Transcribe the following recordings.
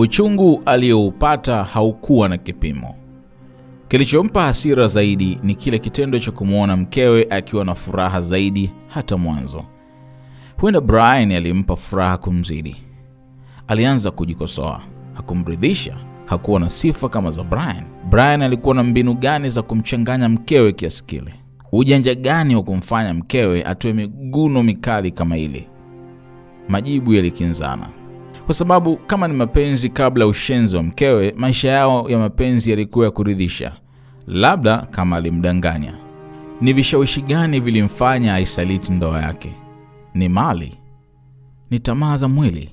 Uchungu aliyoupata haukuwa na kipimo. Kilichompa hasira zaidi ni kile kitendo cha kumwona mkewe akiwa na furaha zaidi hata mwanzo. Huenda Brian alimpa furaha kumzidi. Alianza kujikosoa, hakumridhisha, hakuwa na sifa kama za Brian. Brian alikuwa na mbinu gani za kumchanganya mkewe kiasi kile? Ujanja gani wa kumfanya mkewe atoe miguno mikali kama ile? Majibu yalikinzana, kwa sababu kama ni mapenzi kabla ya ushenzi wa mkewe, maisha yao ya mapenzi yalikuwa ya kuridhisha. Labda kama alimdanganya. Ni vishawishi gani vilimfanya aisaliti ndoa yake? Ni mali? Ni tamaa za mwili?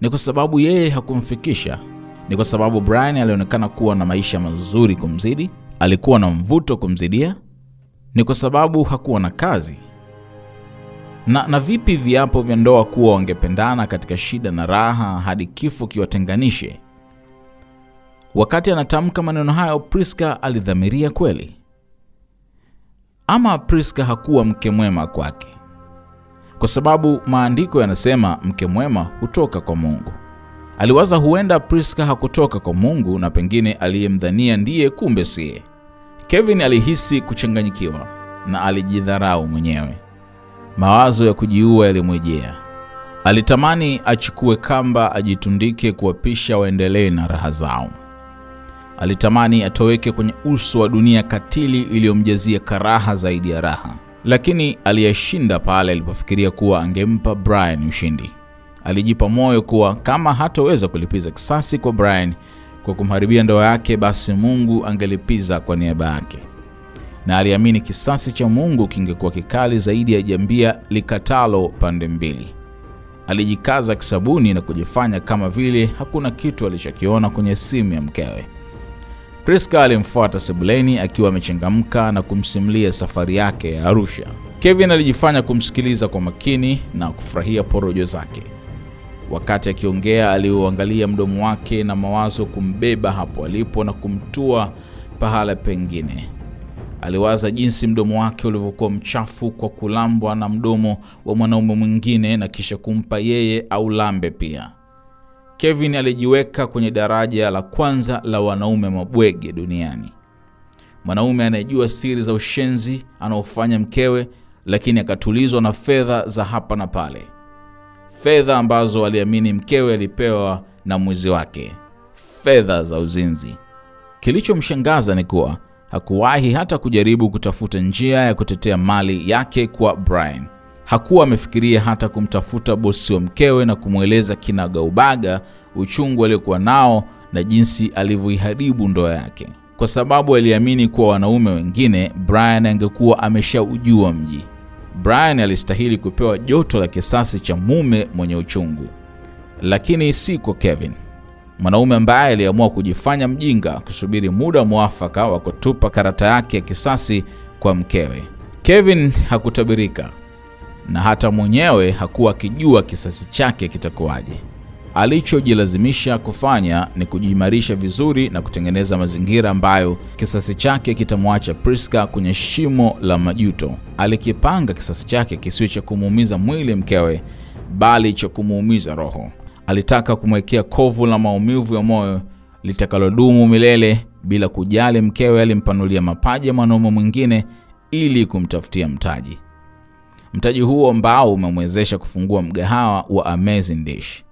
Ni kwa sababu yeye hakumfikisha? Ni kwa sababu Brian alionekana kuwa na maisha mazuri kumzidi? Alikuwa na mvuto kumzidia? Ni kwa sababu hakuwa na kazi? Na, na vipi viapo vya ndoa kuwa wangependana katika shida na raha hadi kifo kiwatenganishe? Wakati anatamka maneno hayo, Priska alidhamiria kweli? Ama Priska hakuwa mke mwema kwake? Kwa sababu maandiko yanasema mke mwema hutoka kwa Mungu. Aliwaza huenda Priska hakutoka kwa Mungu na pengine aliyemdhania ndiye, kumbe siye. Kevin alihisi kuchanganyikiwa na alijidharau mwenyewe. Mawazo ya kujiua yalimwejea. Alitamani achukue kamba, ajitundike, kuwapisha waendelee na raha zao. Alitamani atoweke kwenye uso wa dunia katili iliyomjazia karaha zaidi ya raha, lakini aliyeshinda pale alipofikiria kuwa angempa Brian ushindi. Alijipa moyo kuwa kama hatoweza kulipiza kisasi kwa Brian kwa kumharibia ndoa yake, basi Mungu angelipiza kwa niaba yake, na aliamini kisasi cha Mungu kingekuwa kikali zaidi ya jambia likatalo pande mbili. Alijikaza kisabuni na kujifanya kama vile hakuna kitu alichokiona kwenye simu ya mkewe. Priska alimfuata sebuleni akiwa amechangamka na kumsimulia safari yake ya Arusha. Kevin alijifanya kumsikiliza kwa makini na kufurahia porojo zake. Wakati akiongea, aliuangalia mdomo wake na mawazo kumbeba hapo alipo na kumtua pahala pengine. Aliwaza jinsi mdomo wake ulivyokuwa mchafu kwa kulambwa na mdomo wa mwanaume mwingine na kisha kumpa yeye au lambe pia. Kevin alijiweka kwenye daraja la kwanza la wanaume mabwege duniani, mwanaume anayejua siri za ushenzi anaofanya mkewe, lakini akatulizwa na fedha za hapa na pale, fedha ambazo aliamini mkewe alipewa na mwizi wake, fedha za uzinzi. Kilichomshangaza ni kuwa hakuwahi hata kujaribu kutafuta njia ya kutetea mali yake kwa Brian. Hakuwa amefikiria hata kumtafuta bosi wa mkewe na kumweleza kinagaubaga uchungu aliokuwa nao na jinsi alivyoiharibu ndoa yake, kwa sababu aliamini kuwa wanaume wengine Brian angekuwa ameshaujua mji. Brian alistahili kupewa joto la kisasi cha mume mwenye uchungu, lakini si kwa Kevin, mwanaume ambaye aliamua kujifanya mjinga, kusubiri muda mwafaka wa kutupa karata yake ya kisasi kwa mkewe. Kevin hakutabirika na hata mwenyewe hakuwa akijua kisasi chake kitakuwaje. Alichojilazimisha kufanya ni kujiimarisha vizuri na kutengeneza mazingira ambayo kisasi chake kitamwacha Priska kwenye shimo la majuto. Alikipanga kisasi chake kisiwe cha kumuumiza mwili mkewe, bali cha kumuumiza roho. Alitaka kumwekea kovu la maumivu ya moyo litakalodumu milele. Bila kujali mkewe alimpanulia mapaja mwanaume mwingine ili kumtafutia mtaji mtaji huo ambao umemwezesha kufungua mgahawa wa Amazing Dish.